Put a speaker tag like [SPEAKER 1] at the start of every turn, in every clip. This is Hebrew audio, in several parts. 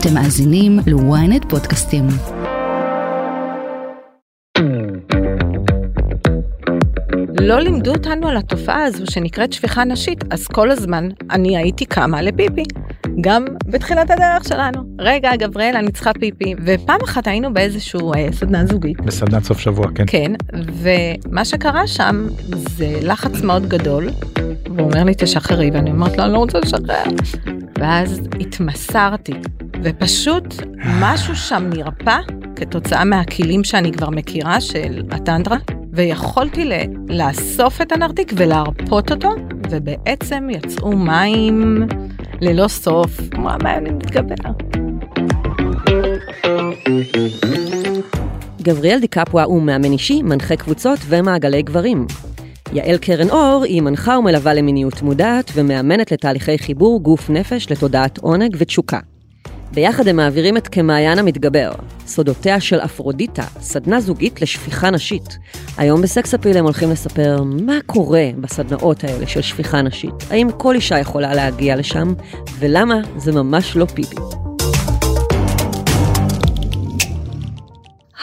[SPEAKER 1] אתם מאזינים ל-ynet פודקאסטים.
[SPEAKER 2] לא לימדו אותנו על התופעה הזו שנקראת שפיכה נשית, אז כל הזמן אני הייתי קמה לפיפי. גם בתחילת הדרך שלנו. רגע, גבריאל, אני צריכה פיפי. ופעם אחת היינו באיזשהו אה, סדנה זוגית.
[SPEAKER 3] בסדנת סוף שבוע, כן.
[SPEAKER 2] כן, ומה שקרה שם זה לחץ מאוד גדול. והוא אומר לי, תשחררי, ואני אומרת לו, אני לא רוצה לשחרר. ואז התמסרתי, ופשוט משהו שם נרפא כתוצאה מהכלים שאני כבר מכירה של הטנדרה, ויכולתי ל- לאסוף את הנרתיק ולהרפות אותו, ובעצם יצאו מים ללא סוף, כמו המים מתגבר.
[SPEAKER 4] גבריאל דיקפואה הוא מאמן אישי, מנחה קבוצות ומעגלי גברים. יעל קרן אור היא מנחה ומלווה למיניות מודעת ומאמנת לתהליכי חיבור גוף נפש לתודעת עונג ותשוקה. ביחד הם מעבירים את כמעיין המתגבר, סודותיה של אפרודיטה, סדנה זוגית לשפיכה נשית. היום בסקס אפיל הם הולכים לספר מה קורה בסדנאות האלה של שפיכה נשית. האם כל אישה יכולה להגיע לשם, ולמה זה ממש לא פיפי.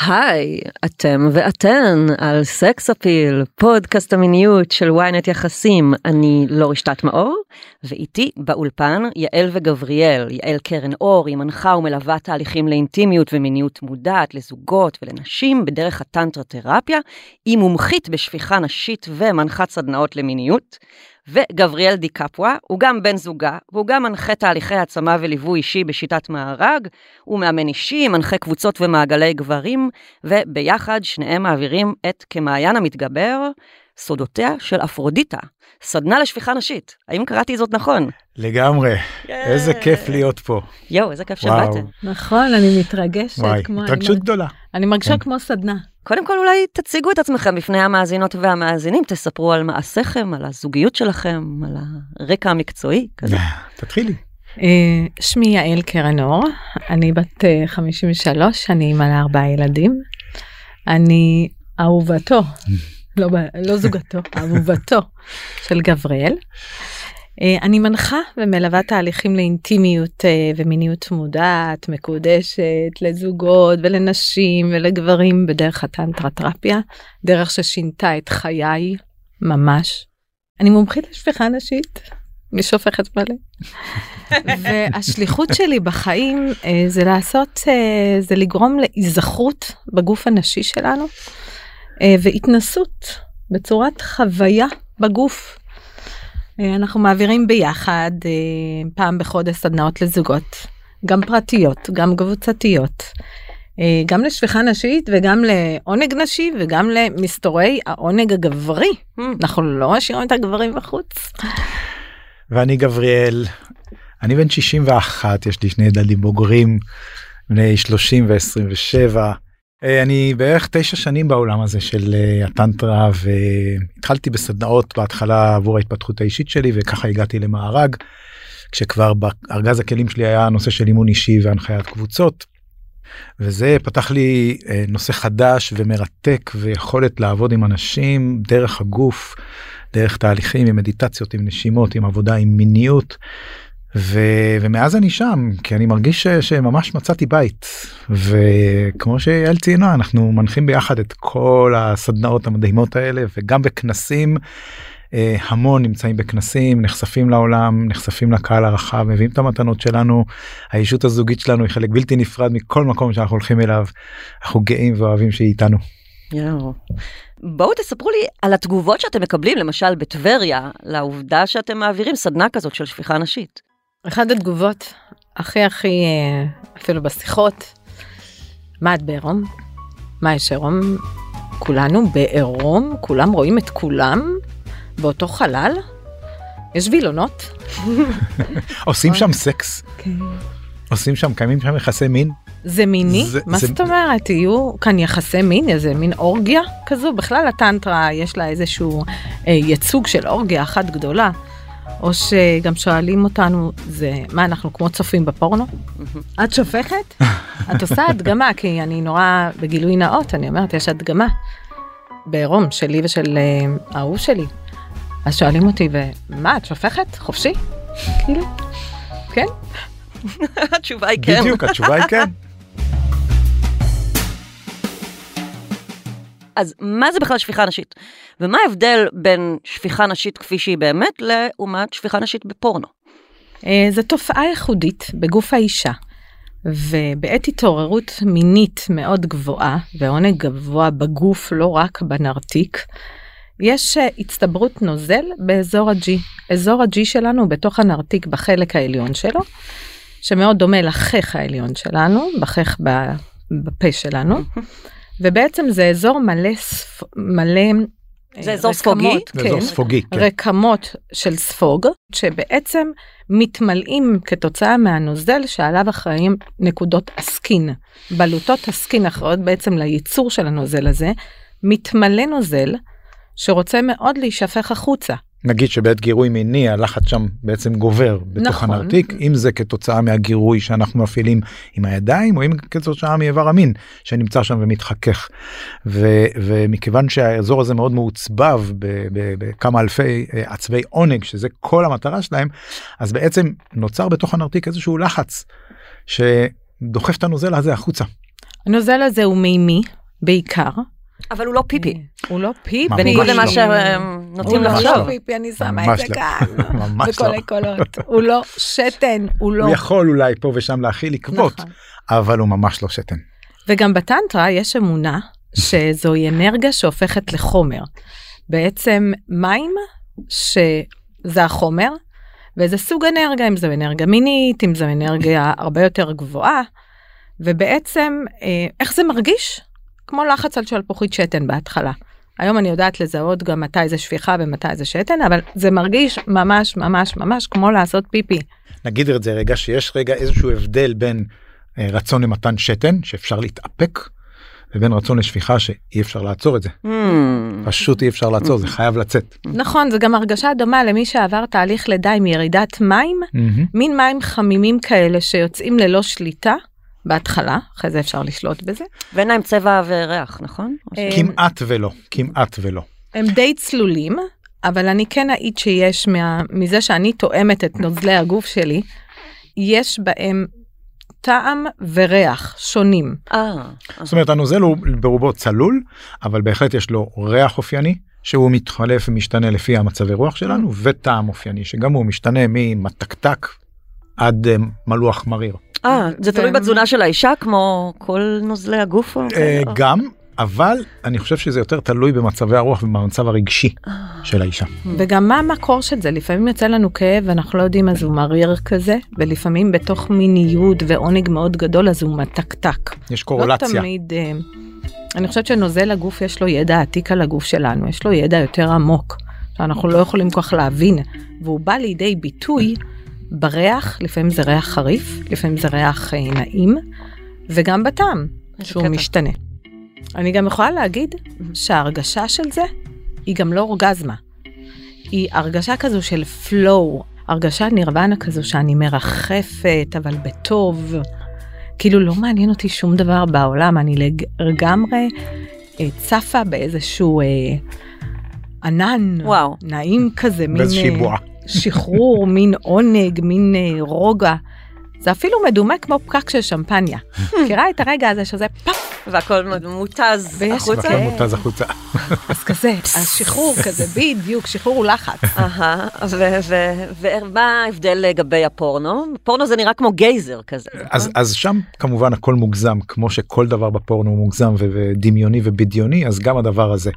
[SPEAKER 4] היי, אתם ואתן על סקס אפיל, פודקאסט המיניות של ynet יחסים. אני לא רשתת מאור, ואיתי באולפן יעל וגבריאל. יעל קרן אור היא מנחה ומלווה תהליכים לאינטימיות ומיניות מודעת לזוגות ולנשים בדרך הטנטרה תרפיה. היא מומחית בשפיכה נשית ומנחת סדנאות למיניות. וגבריאל דיקפואה, הוא גם בן זוגה, והוא גם מנחה תהליכי העצמה וליווי אישי בשיטת מארג, הוא מאמן אישי, מנחה קבוצות ומעגלי גברים, וביחד שניהם מעבירים את כמעיין המתגבר, סודותיה של אפרודיטה, סדנה לשפיכה נשית. האם קראתי זאת נכון?
[SPEAKER 3] לגמרי, איזה כיף להיות פה.
[SPEAKER 4] יואו, איזה כיף. שבאתם.
[SPEAKER 2] נכון, אני מתרגשת.
[SPEAKER 3] וואי,
[SPEAKER 2] כמו- אני
[SPEAKER 3] התרגשות
[SPEAKER 2] מרג-
[SPEAKER 3] גדולה.
[SPEAKER 2] אני מרגישה
[SPEAKER 3] כן.
[SPEAKER 2] כמו סדנה.
[SPEAKER 4] קודם כל אולי תציגו את עצמכם בפני המאזינות והמאזינים, תספרו על מעשיכם, על הזוגיות שלכם, על הרקע המקצועי. כזה.
[SPEAKER 3] תתחילי.
[SPEAKER 2] אה, שמי יעל קרן אור, אני בת אה, 53, אני אימא לארבעה ילדים. אני אהובתו, לא, לא זוגתו, אהובתו של גבריאל. אה, אני מנחה ומלווה תהליכים לאינטימיות אה, ומיניות מודעת, מקודשת, לזוגות ולנשים ולגברים בדרך הטנטרתרפיה, דרך ששינתה את חיי ממש. אני מומחית לשפיכה נשית, מי שופכת מלא. והשליחות שלי בחיים אה, זה לעשות, זה לגרום להיזכרות בגוף הנשי שלנו והתנסות בצורת חוויה בגוף. אה, אנחנו מעבירים ביחד אה, פעם בחודש סדנאות לזוגות, גם פרטיות, גם קבוצתיות. אה, גם לשפיכה נשית וגם לעונג נשי וגם למסתורי העונג הגברי.
[SPEAKER 4] Hmm.
[SPEAKER 2] אנחנו לא משאירים את הגברים בחוץ.
[SPEAKER 3] ואני גבריאל, אני בן 61, יש לי שני ילדים בוגרים, בני 30 ו-27. אני בערך תשע שנים בעולם הזה של אה, הטנטרה והתחלתי בסדנאות בהתחלה עבור ההתפתחות האישית שלי וככה הגעתי למארג. כשכבר בארגז הכלים שלי היה נושא של אימון אישי והנחיית קבוצות. וזה פתח לי אה, נושא חדש ומרתק ויכולת לעבוד עם אנשים דרך הגוף, דרך תהליכים עם מדיטציות, עם נשימות, עם עבודה, עם מיניות. ו... ומאז אני שם כי אני מרגיש ש... שממש מצאתי בית וכמו שיעל ציינה אנחנו מנחים ביחד את כל הסדנאות המדהימות האלה וגם בכנסים אה, המון נמצאים בכנסים נחשפים לעולם נחשפים לקהל הרחב מביאים את המתנות שלנו האישות הזוגית שלנו היא חלק בלתי נפרד מכל מקום שאנחנו הולכים אליו אנחנו גאים ואוהבים שהיא איתנו.
[SPEAKER 4] בואו תספרו לי על התגובות שאתם מקבלים, למשל בטבריה, לעובדה שאתם מעבירים סדנה כזאת של שפיכה נשית.
[SPEAKER 2] אחת התגובות הכי הכי אה, אפילו בשיחות מה את בעירום? מה יש עירום? כולנו בעירום? כולם רואים את כולם באותו חלל? יש וילונות?
[SPEAKER 3] עושים שם סקס
[SPEAKER 2] כן.
[SPEAKER 3] עושים שם קיימים שם יחסי מין
[SPEAKER 2] זה מיני?
[SPEAKER 3] זה-
[SPEAKER 2] מה
[SPEAKER 3] זה-
[SPEAKER 2] זאת אומרת? יהיו כאן יחסי מין? איזה מין אורגיה כזו? בכלל הטנטרה יש לה איזשהו אה, ייצוג של אורגיה אחת גדולה. או שגם שואלים אותנו, זה מה אנחנו כמו צופים בפורנו? את שופכת? את עושה הדגמה, כי אני נורא בגילוי נאות, אני אומרת, יש הדגמה. בעירום שלי ושל אה, האהוב שלי. אז שואלים אותי, ומה, את שופכת? חופשי? כאילו, כן.
[SPEAKER 4] התשובה היא כן.
[SPEAKER 3] בדיוק, התשובה היא כן.
[SPEAKER 4] אז מה זה בכלל שפיכה נשית? ומה ההבדל בין שפיכה נשית כפי שהיא באמת לעומת שפיכה נשית בפורנו?
[SPEAKER 2] אה, זו תופעה ייחודית בגוף האישה, ובעת התעוררות מינית מאוד גבוהה, ועונג גבוה בגוף, לא רק בנרתיק, יש אה, הצטברות נוזל באזור ה-G. אזור ה-G שלנו הוא בתוך הנרתיק בחלק העליון שלו, שמאוד דומה לחך העליון שלנו, בחך בפה שלנו, ובעצם זה אזור מלא, ספ... מלא
[SPEAKER 4] זה אזור ספוגי?
[SPEAKER 3] זה אזור
[SPEAKER 2] כן,
[SPEAKER 3] ספוגי, כן.
[SPEAKER 2] רקמות של ספוג, שבעצם מתמלאים כתוצאה מהנוזל שעליו אחראים נקודות הסקין. בלוטות הסקין אחראיות בעצם לייצור של הנוזל הזה, מתמלא נוזל שרוצה מאוד להישפך החוצה.
[SPEAKER 3] נגיד שבעת גירוי מיני הלחץ שם בעצם גובר בתוך
[SPEAKER 2] נכון.
[SPEAKER 3] הנרתיק, אם זה כתוצאה מהגירוי שאנחנו מפעילים עם הידיים, או אם כתוצאה מאיבר המין שנמצא שם ומתחכך. ו, ומכיוון שהאזור הזה מאוד מעוצבב ב- ב- בכמה אלפי אה, עצבי עונג, שזה כל המטרה שלהם, אז בעצם נוצר בתוך הנרתיק איזשהו לחץ שדוחף את הנוזל הזה החוצה.
[SPEAKER 2] הנוזל הזה הוא מימי, בעיקר.
[SPEAKER 4] אבל הוא לא פיפי.
[SPEAKER 2] הוא לא פיפי.
[SPEAKER 4] בניגוד למה
[SPEAKER 3] לא.
[SPEAKER 4] שהם נוטים
[SPEAKER 2] הוא לא
[SPEAKER 4] לחשוב.
[SPEAKER 2] פיפי, אני שמה את זה
[SPEAKER 3] לא.
[SPEAKER 2] כאן.
[SPEAKER 3] ממש לא.
[SPEAKER 2] בקולי קולות. הוא לא שתן, הוא לא.
[SPEAKER 3] הוא יכול אולי פה ושם להכיל עקבות,
[SPEAKER 2] נכון.
[SPEAKER 3] אבל הוא ממש לא שתן.
[SPEAKER 2] וגם בטנטרה יש אמונה שזוהי אנרגיה שהופכת לחומר. בעצם מים שזה החומר, וזה סוג אנרגיה, אם זו אנרגיה מינית, אם זו אנרגיה הרבה יותר גבוהה, ובעצם אה, איך זה מרגיש? כמו לחץ על שלפוחית שתן בהתחלה. היום אני יודעת לזהות גם מתי זה שפיכה ומתי זה שתן, אבל זה מרגיש ממש ממש ממש כמו לעשות פיפי.
[SPEAKER 3] נגיד את זה רגע שיש רגע איזשהו הבדל בין אה, רצון למתן שתן שאפשר להתאפק ובין רצון לשפיכה שאי אפשר לעצור את זה
[SPEAKER 4] Hmm.
[SPEAKER 3] פשוט אי אפשר לעצור זה חייב לצאת.
[SPEAKER 2] נכון, זה גם הרגשה דומה למי שעבר תהליך לידה עם ירידת מים,
[SPEAKER 3] מהמם.
[SPEAKER 2] מין מים חמימים כאלה שיוצאים ללא שליטה בהתחלה, אחרי זה אפשר לשלוט בזה.
[SPEAKER 4] ואין להם צבע וריח, נכון?
[SPEAKER 2] אה,
[SPEAKER 3] כמעט ולא כמעט ולא.
[SPEAKER 2] הם די צלולים, אבל אני כן אעיד שיש מה, מזה שאני תואמת את נוזלי הגוף שלי, יש בהם טעם וריח שונים.
[SPEAKER 4] אה,
[SPEAKER 3] זאת אומרת הנוזל הוא ברובו צלול אבל בהחלט יש לו ריח אופייני שהוא מתחלף ומשתנה לפי המצבי רוח שלנו וטעם אופייני שגם הוא משתנה ממתקתק עד אה, מלוח מריר.
[SPEAKER 4] אה, זה תלוי בתזונה של האישה כמו כל נוזלי הגוף?
[SPEAKER 3] אה? גם אבל אני חושב שזה יותר תלוי במצבי הרוח ובמצב הרגשי של האישה.
[SPEAKER 2] וגם מה המקור של זה? לפעמים יוצא לנו כאב ואנחנו לא יודעים אז הוא מריר כזה, ולפעמים בתוך מיניות ועונג מאוד גדול אז הוא מתקתק.
[SPEAKER 3] יש
[SPEAKER 2] לא
[SPEAKER 3] קורלציה.
[SPEAKER 2] תמיד, אה, אני חושבת שנוזל הגוף יש לו ידע עתיק על הגוף שלנו, יש לו ידע יותר עמוק, שאנחנו לא יכולים כל כך להבין, והוא בא לידי ביטוי בריח, לפעמים זה ריח חריף, לפעמים זה ריח אה, נעים, וגם בטעם, שהוא
[SPEAKER 4] קטע.
[SPEAKER 2] משתנה. אני גם יכולה להגיד שההרגשה של זה היא גם לא אורגזמה. היא הרגשה כזו של flow, הרגשת נירוונה כזו שאני מרחפת, אבל בטוב. כאילו לא מעניין אותי שום דבר בעולם, אני לג- לגמרי אה, צפה באיזשהו אה, ענן,
[SPEAKER 4] וואו.
[SPEAKER 2] נעים כזה, מין
[SPEAKER 3] באיזושהי
[SPEAKER 2] אה,
[SPEAKER 3] בועה.
[SPEAKER 2] שחרור, מין עונג, מין אה, רוגע. זה אפילו מדומה כמו פקק של שמפניה. מכירה את הרגע הזה שזה פאפ,
[SPEAKER 4] והכל מותז החוצה?
[SPEAKER 3] והכל
[SPEAKER 2] כן.
[SPEAKER 3] מותז החוצה.
[SPEAKER 2] אז כזה, השחרור כזה, בדיוק, שחרור הוא לחץ.
[SPEAKER 4] ומה ההבדל לגבי הפורנו? פורנו זה נראה כמו גייזר כזה.
[SPEAKER 3] אז
[SPEAKER 4] נכון?
[SPEAKER 3] אז שם כמובן הכל מוגזם כמו שכל דבר בפורנו הוא מוגזם ודמיוני ובדיוני אז גם הדבר הזה.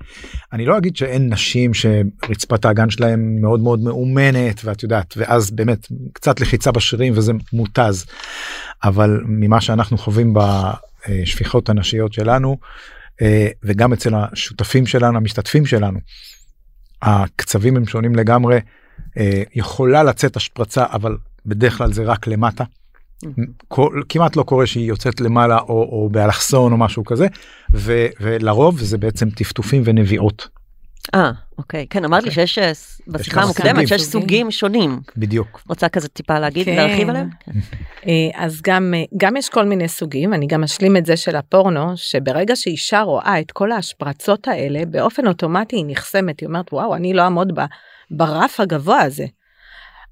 [SPEAKER 3] אני לא אגיד שאין נשים שרצפת האגן שלהם מאוד מאוד מאומנת ואת יודעת ואז באמת קצת לחיצה בשרירים וזה מותז. אבל ממה שאנחנו חווים בשפיכות הנשיות שלנו אה, וגם אצל השותפים שלנו המשתתפים שלנו. הקצבים הם שונים לגמרי אה, יכולה לצאת השפרצה אבל בדרך כלל זה רק למטה. כל, כמעט לא קורה שהיא יוצאת למעלה או, או באלכסון או משהו כזה ו, ולרוב זה בעצם טפטופים ונביעות
[SPEAKER 4] אה, אוקיי. כן, אמרת לי שיש אה, בשיחה המוקדמת. שיש סוגים שונים.
[SPEAKER 3] בדיוק.
[SPEAKER 4] רוצה כזה טיפה להגיד,
[SPEAKER 2] כן.
[SPEAKER 4] להרחיב עליהם?
[SPEAKER 2] אה, אז גם, אה, גם יש כל מיני סוגים, אני גם אשלים את זה של הפורנו, שברגע שאישה רואה את כל ההשפרצות האלה, באופן אוטומטי היא נחסמת, היא אומרת, וואו, אני לא אעמוד ב, ברף הגבוה הזה.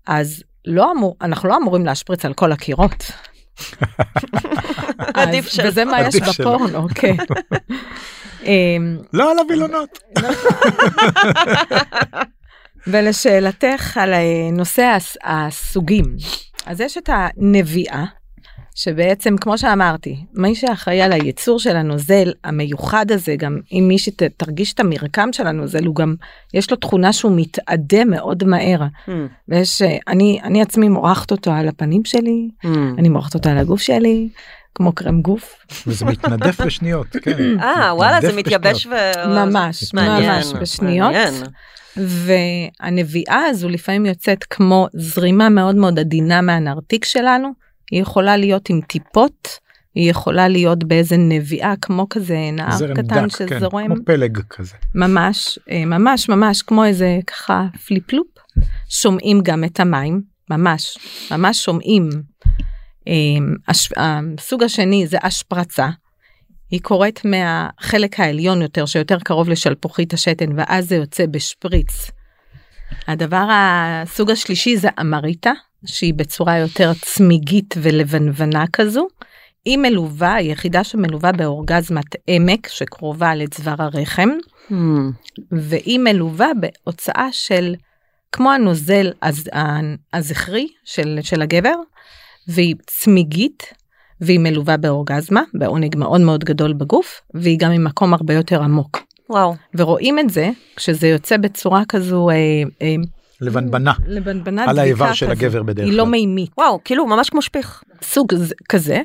[SPEAKER 2] אז לא אמור, אנחנו לא אמורים להשפריץ על כל הקירות.
[SPEAKER 4] עדיף שלא.
[SPEAKER 2] וזה מה יש. בפורנו, כן. אמ,
[SPEAKER 3] לא על הווילונות.
[SPEAKER 2] ולשאלתך על אה, נושא הס- הסוגים, אז יש את הנביאה, שבעצם כמו שאמרתי, מי שאחראי על הייצור של הנוזל המיוחד הזה, גם אם מי שתרגיש את המרקם של הנוזל, הוא גם, יש לו תכונה שהוא מתאדה מאוד מהר.
[SPEAKER 4] Hmm,
[SPEAKER 2] ויש, אה, אני, אני עצמי מורחת אותו על הפנים שלי,
[SPEAKER 4] hmm.
[SPEAKER 2] אני מורחת אותו על הגוף שלי, כמו קרם גוף.
[SPEAKER 3] וזה מתנדף בשניות, כן.
[SPEAKER 4] אה, וואלה, זה מתייבש. ו...
[SPEAKER 2] ממש, ממש בשניות. והנביעה הזו לפעמים יוצאת כמו זרימה מאוד מאוד עדינה מהנרתיק שלנו, היא יכולה להיות עם טיפות, היא יכולה להיות באיזה נביעה כמו כזה נהר
[SPEAKER 3] זרם
[SPEAKER 2] קטן
[SPEAKER 3] דק, כן,
[SPEAKER 2] שזורם,
[SPEAKER 3] כמו פלג כזה.
[SPEAKER 2] ממש, אה, ממש ממש כמו איזה ככה פליפלופ, שומעים גם את המים, ממש, ממש שומעים. הש- הסוג השני זה השפרצה. היא קורית מהחלק העליון יותר שיותר קרוב לשלפוחית השתן ואז זה יוצא בשפריץ. הדבר הסוג השלישי זה אמריטה שהיא בצורה יותר צמיגית ולבנוונה כזו. היא מלווה, היחידה שמלווה באורגזמת עמק שקרובה לצוואר הרחם.
[SPEAKER 4] Hmm,
[SPEAKER 2] והיא מלווה בהוצאה של כמו הנוזל הז, הזכרי של, של הגבר והיא צמיגית והיא מלווה באורגזמה בעונג מאוד מאוד גדול בגוף והיא גם ממקום הרבה יותר עמוק
[SPEAKER 4] וואו.
[SPEAKER 2] ורואים את זה כשזה יוצא בצורה כזו אה, אה,
[SPEAKER 3] לבנבנה.
[SPEAKER 2] לבנבנה
[SPEAKER 3] על האיבר של
[SPEAKER 2] כזו.
[SPEAKER 3] הגבר בדרך
[SPEAKER 2] היא
[SPEAKER 3] כלל.
[SPEAKER 2] לא מימית
[SPEAKER 4] וואו, כאילו ממש כמו שפיך.
[SPEAKER 2] סוג כזה.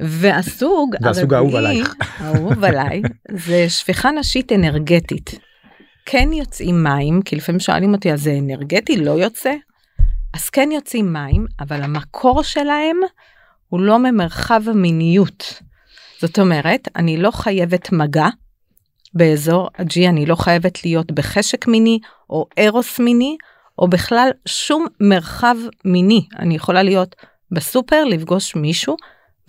[SPEAKER 2] והסוג
[SPEAKER 3] זה הסוג האהוב עלייך.
[SPEAKER 2] האהוב עליי זה שפיכה נשית אנרגטית. כן יוצאים מים כי לפעמים שואלים אותי אז זה אנרגטי לא יוצא. אז כן יוצאים מים אבל המקור שלהם הוא לא ממרחב המיניות. זאת אומרת אני לא חייבת מגע באזור הג'י אני לא חייבת להיות בחשק מיני או ארוס מיני או בכלל שום מרחב מיני אני יכולה להיות בסופר לפגוש מישהו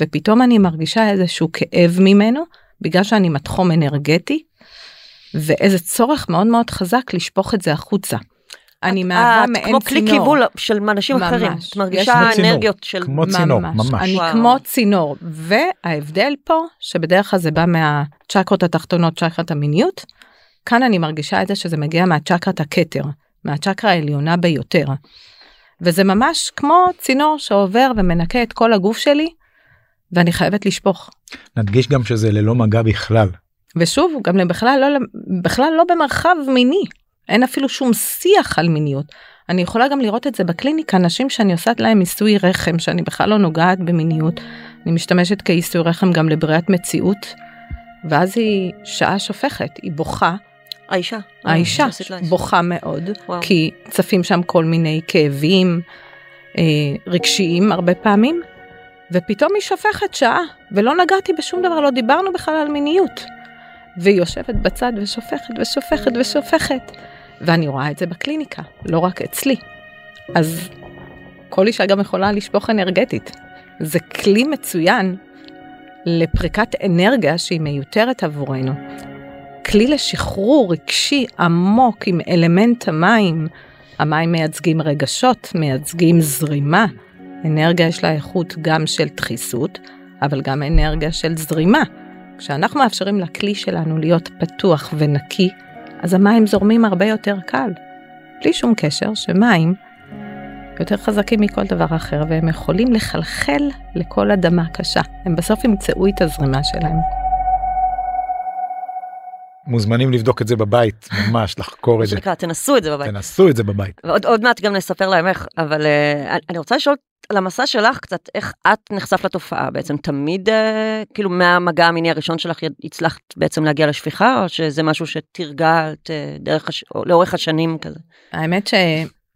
[SPEAKER 2] ופתאום אני מרגישה איזשהו כאב ממנו בגלל שאני מתחום אנרגטי ואיזה צורך מאוד מאוד חזק לשפוך את זה החוצה. אני מהווה
[SPEAKER 4] את
[SPEAKER 2] מעין
[SPEAKER 4] כמו כלי
[SPEAKER 2] צינור.
[SPEAKER 4] קיבול של אנשים
[SPEAKER 2] ממש.
[SPEAKER 4] אחרים.
[SPEAKER 2] יש
[SPEAKER 4] את מרגישה
[SPEAKER 3] צינור.
[SPEAKER 4] אנרגיות של...
[SPEAKER 3] כמו צינור, ממש.
[SPEAKER 2] אני
[SPEAKER 4] וואו.
[SPEAKER 2] כמו צינור וההבדל פה שבדרך כלל זה בא מהצ'קרות התחתונות צ'קרת המיניות כאן אני מרגישה את זה שזה מגיע מהצ'קרת הכתר מהצ'קרה העליונה ביותר. וזה ממש כמו צינור שעובר ומנקה את כל הגוף שלי ואני חייבת לשפוך.
[SPEAKER 3] נדגיש גם שזה ללא מגע בכלל.
[SPEAKER 2] ושוב גם בכלל לא בכלל לא במרחב מיני אין אפילו שום שיח על מיניות. אני יכולה גם לראות את זה בקליניקה נשים שאני עושה להם עיסוי רחם שאני בכלל לא נוגעת במיניות. אני משתמשת כעיסוי רחם גם לבריאת מציאות. ואז היא שעה שופכת היא בוכה
[SPEAKER 4] האישה.
[SPEAKER 2] האישה
[SPEAKER 4] לה-
[SPEAKER 2] בוכה מאוד
[SPEAKER 4] וואו.
[SPEAKER 2] כי צפים שם כל מיני כאבים אה, רגשיים הרבה פעמים ופתאום היא שופכת שעה ולא נגעתי בשום דבר לא דיברנו בכלל על מיניות. והיא יושבת בצד ושופכת ושופכת ושופכת ואני רואה את זה בקליניקה לא רק אצלי. אז כל אישה גם יכולה לשפוך אנרגטית. זה כלי מצוין לפריקת אנרגיה שהיא מיותרת עבורנו. כלי לשחרור רגשי עמוק עם אלמנט המים. המים מייצגים רגשות, מייצגים זרימה. אנרגיה יש לה איכות גם של דחיסות, אבל גם אנרגיה של זרימה. כשאנחנו מאפשרים לכלי שלנו להיות פתוח ונקי, אז המים זורמים הרבה יותר קל. בלי שום קשר שמים יותר חזקים מכל דבר אחר, והם יכולים לחלחל לכל אדמה קשה. הם בסוף ימצאו את הזרימה שלהם.
[SPEAKER 3] מוזמנים לבדוק את זה בבית, ממש לחקור את זה.
[SPEAKER 4] שנקרא, תנסו את זה בבית.
[SPEAKER 3] תנסו את זה בבית.
[SPEAKER 4] ועוד עוד מעט גם נספר להם איך, אבל uh, אני רוצה לשאול על המסע שלך קצת, איך את נחשפת לתופעה בעצם, תמיד uh, כאילו מהמגע המיני הראשון שלך הצלחת בעצם להגיע לשפיכה, או שזה משהו שתרגלת uh, דרך, הש... או לאורך השנים כזה?
[SPEAKER 2] האמת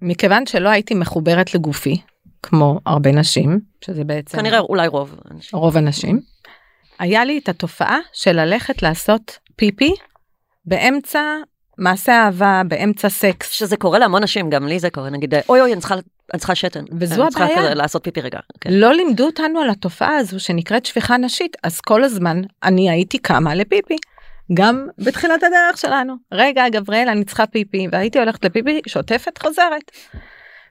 [SPEAKER 2] שמכיוון שלא הייתי מחוברת לגופי, כמו הרבה נשים, שזה בעצם
[SPEAKER 4] כנראה אולי רוב. אנשים.
[SPEAKER 2] רוב הנשים, היה לי את התופעה של ללכת לעשות פיפי באמצע מעשה אהבה, באמצע סקס.
[SPEAKER 4] שזה קורה להמון נשים, גם לי זה קורה, נגיד, אוי אוי, אני צריכה, אני צריכה שתן.
[SPEAKER 2] וזו
[SPEAKER 4] אני צריכה
[SPEAKER 2] הבעיה.
[SPEAKER 4] כזה לעשות פיפי רגע. כן.
[SPEAKER 2] לא לימדו אותנו על התופעה הזו שנקראת שפיכה נשית, אז כל הזמן אני הייתי קמה לפיפי. גם בתחילת הדרך שלנו. רגע, גבריאל, אני צריכה פיפי, והייתי הולכת לפיפי, שוטפת, חוזרת.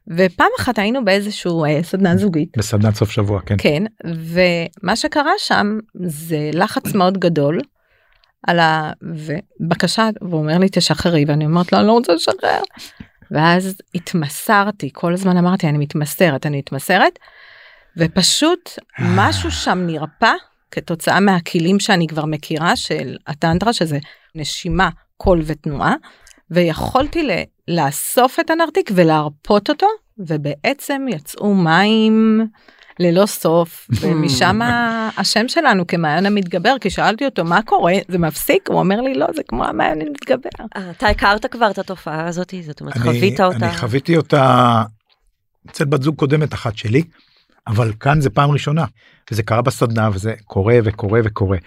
[SPEAKER 2] ופעם אחת היינו באיזשהו אה, סדנה זוגית.
[SPEAKER 3] בסדנת סוף שבוע, כן.
[SPEAKER 2] כן, ומה שקרה שם זה לחץ מאוד גדול על הבקשה, והוא אומר לי תשחררי, ואני אומרת לו אני לא רוצה לשחרר. ואז התמסרתי, כל הזמן אמרתי אני מתמסרת, אני מתמסרת, ופשוט משהו שם נרפא כתוצאה מהכלים שאני כבר מכירה של הטנטרה, שזה נשימה, קול ותנועה, ויכולתי ל- לאסוף את הנרתיק ולהרפות אותו, ובעצם יצאו מים ללא סוף, ומשם השם שלנו כמעיין המתגבר, כי שאלתי אותו מה קורה, זה מפסיק? הוא אומר לי לא, זה כמו המעיין המתגבר.
[SPEAKER 4] אה, אתה הכרת כבר את התופעה הזאת? זאת אומרת,
[SPEAKER 3] אני-
[SPEAKER 4] חווית אותה?
[SPEAKER 3] אני חוויתי אותה אצל בת זוג קודמת אחת שלי, אבל כאן זה פעם ראשונה, וזה קרה בסדנה, וזה קורה וקורה וקורה.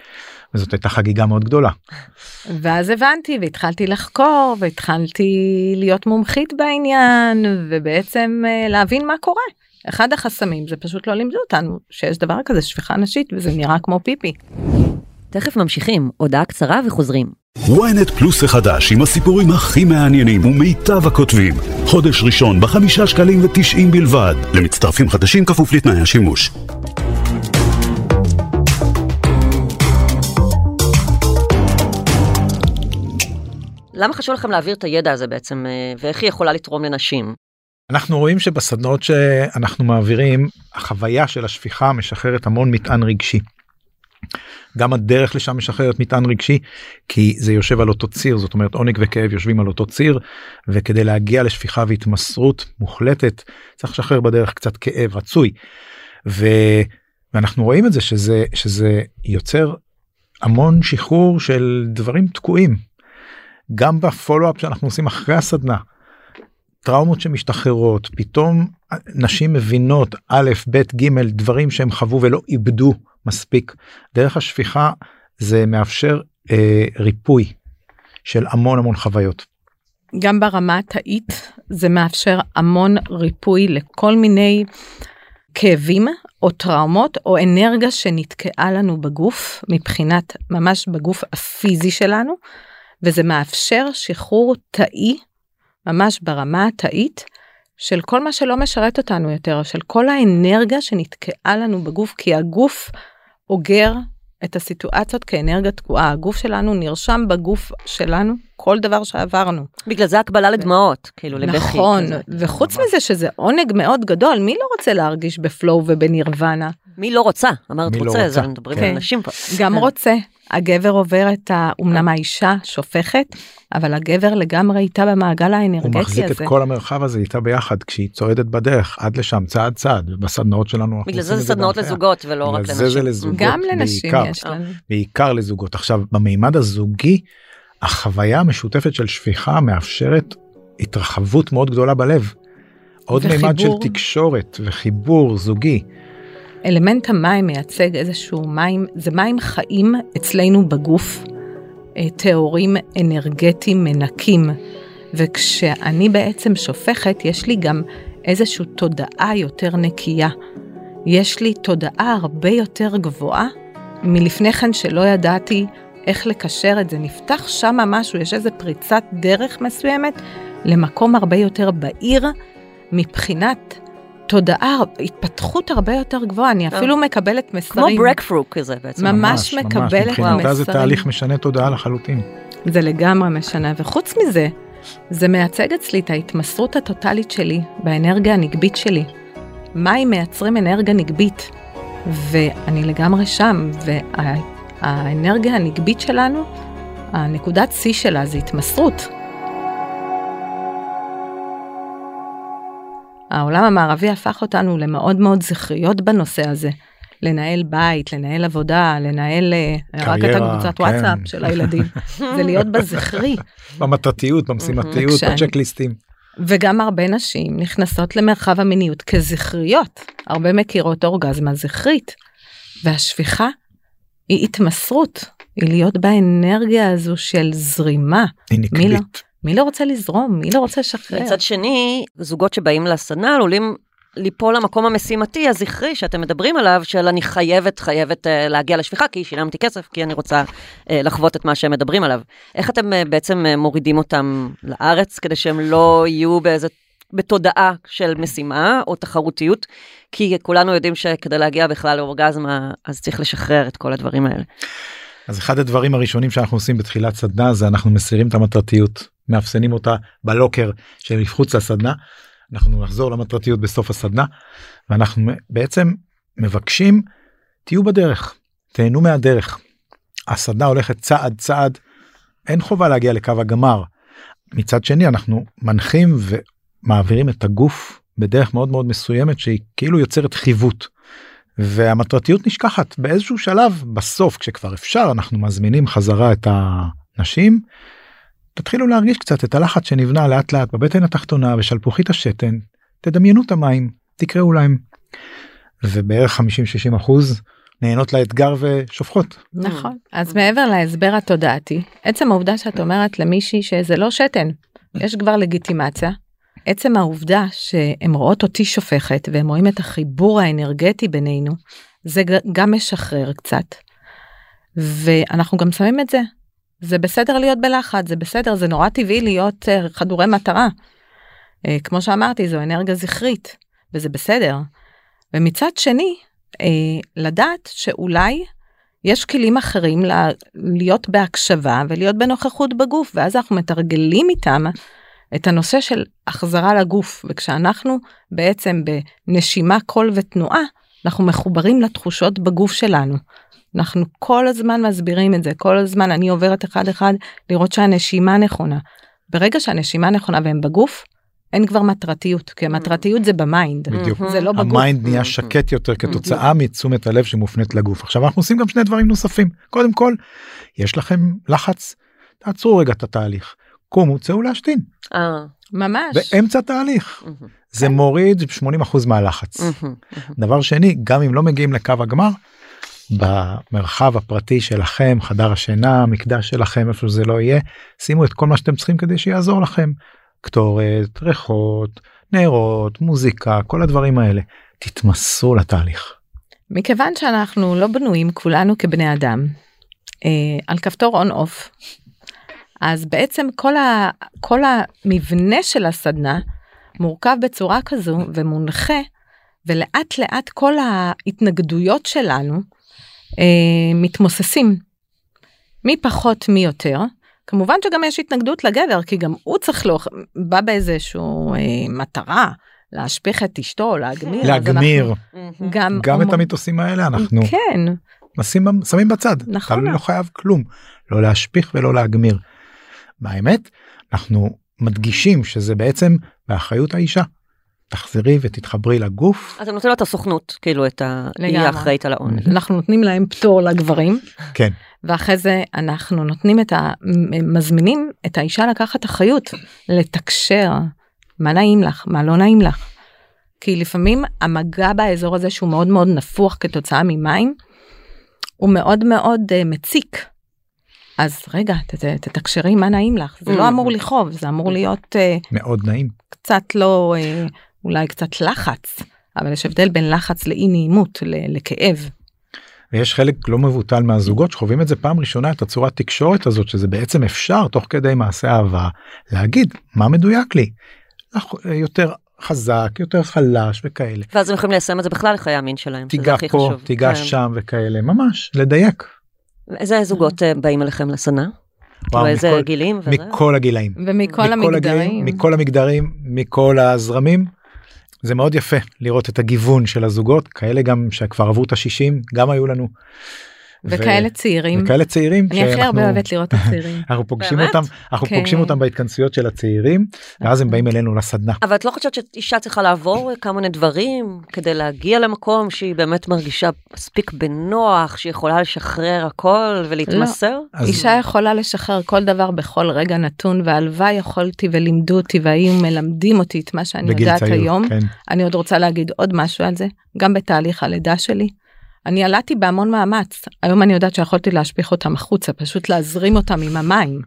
[SPEAKER 3] וזאת הייתה חגיגה מאוד גדולה.
[SPEAKER 2] ואז הבנתי והתחלתי לחקור והתחלתי להיות מומחית בעניין ובעצם אה, להבין מה קורה. אחד החסמים זה פשוט לא לימדו אותנו שיש דבר כזה שפיכה נשית וזה נראה כמו פיפי.
[SPEAKER 4] תכף ממשיכים, הודעה קצרה וחוזרים.
[SPEAKER 5] ynet פלוס החדש עם הסיפורים הכי מעניינים ומיטב הכותבים. חודש ראשון בחמישה שקלים ותשעים בלבד. למצטרפים חדשים כפוף לתנאי השימוש.
[SPEAKER 4] למה חשוב לכם להעביר את הידע הזה בעצם, אה, ואיך היא יכולה לתרום לנשים?
[SPEAKER 3] אנחנו רואים שבסדנאות שאנחנו מעבירים, החוויה של השפיכה משחררת המון מטען רגשי. גם הדרך לשם משחררת מטען רגשי כי זה יושב על אותו ציר זאת אומרת עונג וכאב יושבים על אותו ציר וכדי להגיע לשפיכה והתמסרות מוחלטת צריך לשחרר בדרך קצת כאב רצוי. ו... ואנחנו רואים את זה שזה שזה יוצר המון שחרור של דברים תקועים. גם בפולו-אפ שאנחנו עושים אחרי הסדנה. טראומות שמשתחררות פתאום נשים מבינות א' ב' ג' דברים שהם חוו ולא איבדו מספיק דרך השפיכה זה מאפשר אה, ריפוי של המון המון חוויות.
[SPEAKER 2] גם ברמה התאית זה מאפשר המון ריפוי לכל מיני כאבים או טראומות או אנרגיה שנתקעה לנו בגוף מבחינת ממש בגוף הפיזי שלנו וזה מאפשר שחרור תאי ממש ברמה התאית של כל מה שלא משרת אותנו יותר של כל האנרגיה שנתקעה לנו בגוף כי הגוף אוגר את הסיטואציות כאנרגיה תקועה הגוף שלנו נרשם בגוף שלנו כל דבר שעברנו.
[SPEAKER 4] בגלל זה הקבלה לדמעות, כאילו לבכי.
[SPEAKER 2] נכון
[SPEAKER 4] כזה.
[SPEAKER 2] וחוץ מזה שזה עונג מאוד גדול מי לא רוצה להרגיש בפלואו ובנירוונה
[SPEAKER 4] מי לא רוצה? אמרת
[SPEAKER 3] מי לא
[SPEAKER 4] רוצה,
[SPEAKER 3] רוצה?
[SPEAKER 4] אז מדברים
[SPEAKER 2] כן.
[SPEAKER 4] על נשים פה.
[SPEAKER 2] גם
[SPEAKER 4] כן.
[SPEAKER 2] רוצה הגבר עובר את ה... אמנם האישה שופכת אבל הגבר לגמרי איתה במעגל
[SPEAKER 3] הוא
[SPEAKER 2] האנרגטי
[SPEAKER 3] מחזיק
[SPEAKER 2] הזה.
[SPEAKER 3] את כל המרחב הזה איתה ביחד כשהיא צועדת בדרך עד לשם צעד צעד ובסדנאות שלנו. אנחנו
[SPEAKER 4] בגלל
[SPEAKER 3] עושים
[SPEAKER 4] זה
[SPEAKER 3] את
[SPEAKER 4] זה סדנאות
[SPEAKER 3] בהנחיה.
[SPEAKER 4] לזוגות ולא רק
[SPEAKER 3] בגלל זה זה
[SPEAKER 4] לנשים.
[SPEAKER 3] לזוגות.
[SPEAKER 2] גם לנשים
[SPEAKER 3] בעיקר.
[SPEAKER 2] יש לנו.
[SPEAKER 3] בעיקר לזוגות עכשיו במימד הזוגי החוויה המשותפת של שפיכה מאפשרת התרחבות מאוד גדולה בלב. עוד מימד של. תקשורת וחיבור זוגי.
[SPEAKER 2] אלמנט המים מייצג איזשהו מים, זה מים חיים אצלנו בגוף, אה, טהורים אנרגטיים מנקים. וכשאני בעצם שופכת, יש לי גם איזושהי תודעה יותר נקייה. יש לי תודעה הרבה יותר גבוהה מלפני כן שלא ידעתי איך לקשר את זה. נפתח שם משהו, יש איזו פריצת דרך מסוימת למקום הרבה יותר בהיר מבחינת תודעה, התפתחות הרבה יותר גבוהה, אני אפילו מקבלת
[SPEAKER 4] כמו
[SPEAKER 2] מסרים.
[SPEAKER 4] ברקפרו כזה בעצם.
[SPEAKER 2] ממש מקבלת
[SPEAKER 3] מבחינתה זה
[SPEAKER 2] מסרים.
[SPEAKER 3] תהליך משנה תודעה לחלוטין.
[SPEAKER 2] זה לגמרי משנה, וחוץ מזה, זה מייצג אצלי את ההתמסרות הטוטלית שלי באנרגיה הנגבית שלי. מים מייצרים אנרגיה נגבית, ואני לגמרי שם, והאנרגיה הנגבית שלנו, הנקודת שיא שלה זה התמסרות. העולם המערבי הפך אותנו למאוד מאוד זכריות בנושא הזה. לנהל בית, לנהל עבודה, לנהל אה, רק את
[SPEAKER 3] קריירה,
[SPEAKER 2] הקבוצת
[SPEAKER 3] כן.
[SPEAKER 2] וואטסאפ של הילדים. זה להיות בזכרי.
[SPEAKER 3] במטרתיות, במשימתיות, בצ'קליסטים.
[SPEAKER 2] וגם הרבה נשים נכנסות למרחב המיניות כזכריות. הרבה מכירות אורגזמה זכרית. והשפיכה היא התמסרות, היא להיות באנרגיה הזו של זרימה.
[SPEAKER 3] היא? נקבית.
[SPEAKER 2] מי לא רוצה לזרום? מי לא רוצה לשחרר?
[SPEAKER 4] מצד שני, זוגות שבאים לסדנה עלולים ליפול למקום המשימתי הזכרי שאתם מדברים עליו, של אני חייבת, חייבת uh, להגיע לשפיכה, כי שילמתי כסף, כי אני רוצה uh, לחוות את מה שהם מדברים עליו. איך אתם uh, בעצם uh, מורידים אותם לארץ, כדי שהם לא יהיו באיזה בתודעה של משימה או תחרותיות, כי כולנו יודעים שכדי להגיע בכלל לאורגזמה, אז צריך לשחרר את כל הדברים האלה.
[SPEAKER 3] אז אחד הדברים הראשונים שאנחנו עושים בתחילת סדנה זה אנחנו מסירים את המטרתיות מאפסנים אותה בלוקר שמחוץ לסדנה. אנחנו נחזור למטרתיות בסוף הסדנה ואנחנו בעצם מבקשים תהיו בדרך תהנו מהדרך. הסדנה הולכת צעד צעד אין חובה להגיע לקו הגמר. מצד שני אנחנו מנחים ומעבירים את הגוף בדרך מאוד מאוד מסוימת שהיא כאילו יוצרת חיווט. והמטרתיות נשכחת באיזשהו שלב בסוף כשכבר אפשר אנחנו מזמינים חזרה את הנשים. תתחילו להרגיש קצת את הלחץ שנבנה לאט לאט בבטן התחתונה בשלפוחית השתן תדמיינו את המים תקראו להם. ובערך 50-60 אחוז נהנות לאתגר ושופכות.
[SPEAKER 2] נכון אז מעבר להסבר התודעתי עצם העובדה שאת אומרת למישהי שזה לא שתן יש כבר לגיטימציה. עצם העובדה שהן רואות אותי שופכת והם רואים את החיבור האנרגטי בינינו זה גם משחרר קצת. ואנחנו גם שמים את זה. זה בסדר להיות בלחץ זה בסדר זה נורא טבעי להיות uh, חדורי מטרה. Uh, כמו שאמרתי זו אנרגיה זכרית וזה בסדר. ומצד שני אה, לדעת שאולי יש כלים אחרים להיות בהקשבה ולהיות בנוכחות בגוף ואז אנחנו מתרגלים איתם את הנושא של החזרה לגוף וכשאנחנו בעצם בנשימה קול ותנועה אנחנו מחוברים לתחושות בגוף שלנו. אנחנו כל הזמן מסבירים את זה כל הזמן אני עוברת אחד אחד לראות שהנשימה נכונה. ברגע שהנשימה נכונה והם בגוף אין כבר מטרתיות כי המטרתיות זה ב mind.
[SPEAKER 3] בדיוק.
[SPEAKER 2] זה לא בגוף.
[SPEAKER 3] ה mind נהיה שקט יותר כתוצאה מתשומת הלב שמופנית לגוף. עכשיו אנחנו עושים גם שני דברים נוספים. קודם כל יש לכם לחץ. תעצרו רגע את התהליך. קומו צאו להשתין.
[SPEAKER 4] אה,
[SPEAKER 2] ממש.
[SPEAKER 3] באמצע תהליך
[SPEAKER 4] מהמם,
[SPEAKER 3] זה מוריד 80% מהלחץ. דבר שני גם אם לא מגיעים לקו הגמר במרחב הפרטי שלכם חדר השינה מקדש שלכם איפה שזה לא יהיה שימו את כל מה שאתם צריכים כדי שיעזור לכם קטורת ריחות נרות מוזיקה כל הדברים האלה תתמסרו לתהליך.
[SPEAKER 2] מכיוון שאנחנו לא בנויים כולנו כבני אדם אה, על כפתור און אוף אז בעצם כל, ה, כל המבנה של הסדנה מורכב בצורה כזו ומונחה ולאט לאט כל ההתנגדויות שלנו אה, מתמוססים. מי פחות מי יותר כמובן שגם יש התנגדות לגבר כי גם הוא צריך לא בא באיזשהו אה, מטרה להשפיך את אשתו להגמיר
[SPEAKER 3] להגמיר
[SPEAKER 2] גם
[SPEAKER 3] גם את המיתוסים האלה אנחנו
[SPEAKER 2] כן
[SPEAKER 3] נשים שמים בצד
[SPEAKER 2] נכון.
[SPEAKER 3] אתה לא חייב כלום לא להשפיך ולא להגמיר. באמת אנחנו מדגישים שזה בעצם באחריות האישה. תחזרי ותתחברי לגוף
[SPEAKER 4] אתה נותן לו את הסוכנות כאילו את ה... היא
[SPEAKER 2] לגמרי.
[SPEAKER 4] האחראית על העונג.
[SPEAKER 2] אנחנו נותנים להם פטור לגברים
[SPEAKER 3] כן
[SPEAKER 2] ואחרי זה אנחנו נותנים את ה... מזמינים את האישה לקחת אחריות לתקשר מה נעים לך מה לא נעים לך. כי לפעמים המגע באזור הזה שהוא מאוד מאוד נפוח כתוצאה ממים הוא מאוד מאוד uh, מציק. אז רגע ת- ת- תתקשרי מה נעים לך זה
[SPEAKER 4] Mm.
[SPEAKER 2] לא אמור לכאוב זה אמור להיות uh,
[SPEAKER 3] מאוד נעים.
[SPEAKER 2] קצת לא uh, אולי קצת לחץ אבל יש הבדל בין לחץ לאי נעימות לכאב.
[SPEAKER 3] ויש חלק לא מבוטל מהזוגות שחווים את זה פעם ראשונה את הצורת תקשורת הזאת שזה בעצם אפשר תוך כדי מעשה אהבה להגיד מה מדויק לי. יותר חזק יותר חלש וכאלה.
[SPEAKER 4] ואז הם יכולים ליישם את זה בכלל לחיי המין שלהם.
[SPEAKER 3] תיגע פה. תיגע
[SPEAKER 4] כן.
[SPEAKER 3] שם וכאלה ממש לדייק.
[SPEAKER 4] איזה זוגות אה, באים אליכם לסדנה?
[SPEAKER 3] וואו,
[SPEAKER 4] כאילו איזה
[SPEAKER 3] מכל-
[SPEAKER 4] גילים? וזה?
[SPEAKER 3] מכל הגילאים.
[SPEAKER 2] ומכל
[SPEAKER 3] מכל
[SPEAKER 2] המגדרים.
[SPEAKER 3] הגילאים, מכל המגדרים מכל הזרמים. זה מאוד יפה לראות את הגיוון של הזוגות כאלה גם שכבר עברו את השישים גם היו לנו.
[SPEAKER 2] וכאלה צעירים.
[SPEAKER 3] וכאלה צעירים
[SPEAKER 2] אני הכי הרבה אוהבת לראות את הצעירים.
[SPEAKER 3] אנחנו פוגשים? אותם אנחנו
[SPEAKER 2] כן.
[SPEAKER 3] פוגשים אותם בהתכנסויות של הצעירים ואז הם באים אלינו לסדנה.
[SPEAKER 4] אבל את לא חושבת שאישה צריכה לעבור כמה מיני דברים כדי להגיע למקום שהיא באמת מרגישה מספיק בנוח, שהיא יכולה לשחרר הכל ולהתמסר?
[SPEAKER 3] אז-
[SPEAKER 2] אישה יכולה לשחרר כל דבר בכל רגע נתון והלוואי יכולתי ולימדו אותי והיו מלמדים אותי את מה שאני יודעת היום.
[SPEAKER 3] כן.
[SPEAKER 2] אני עוד רוצה להגיד עוד משהו על זה גם בתהליך הלידה שלי. אני ילדתי בהמון מאמץ היום אני יודעת שיכולתי להשפיך אותם החוצה פשוט להזרים אותם עם המים.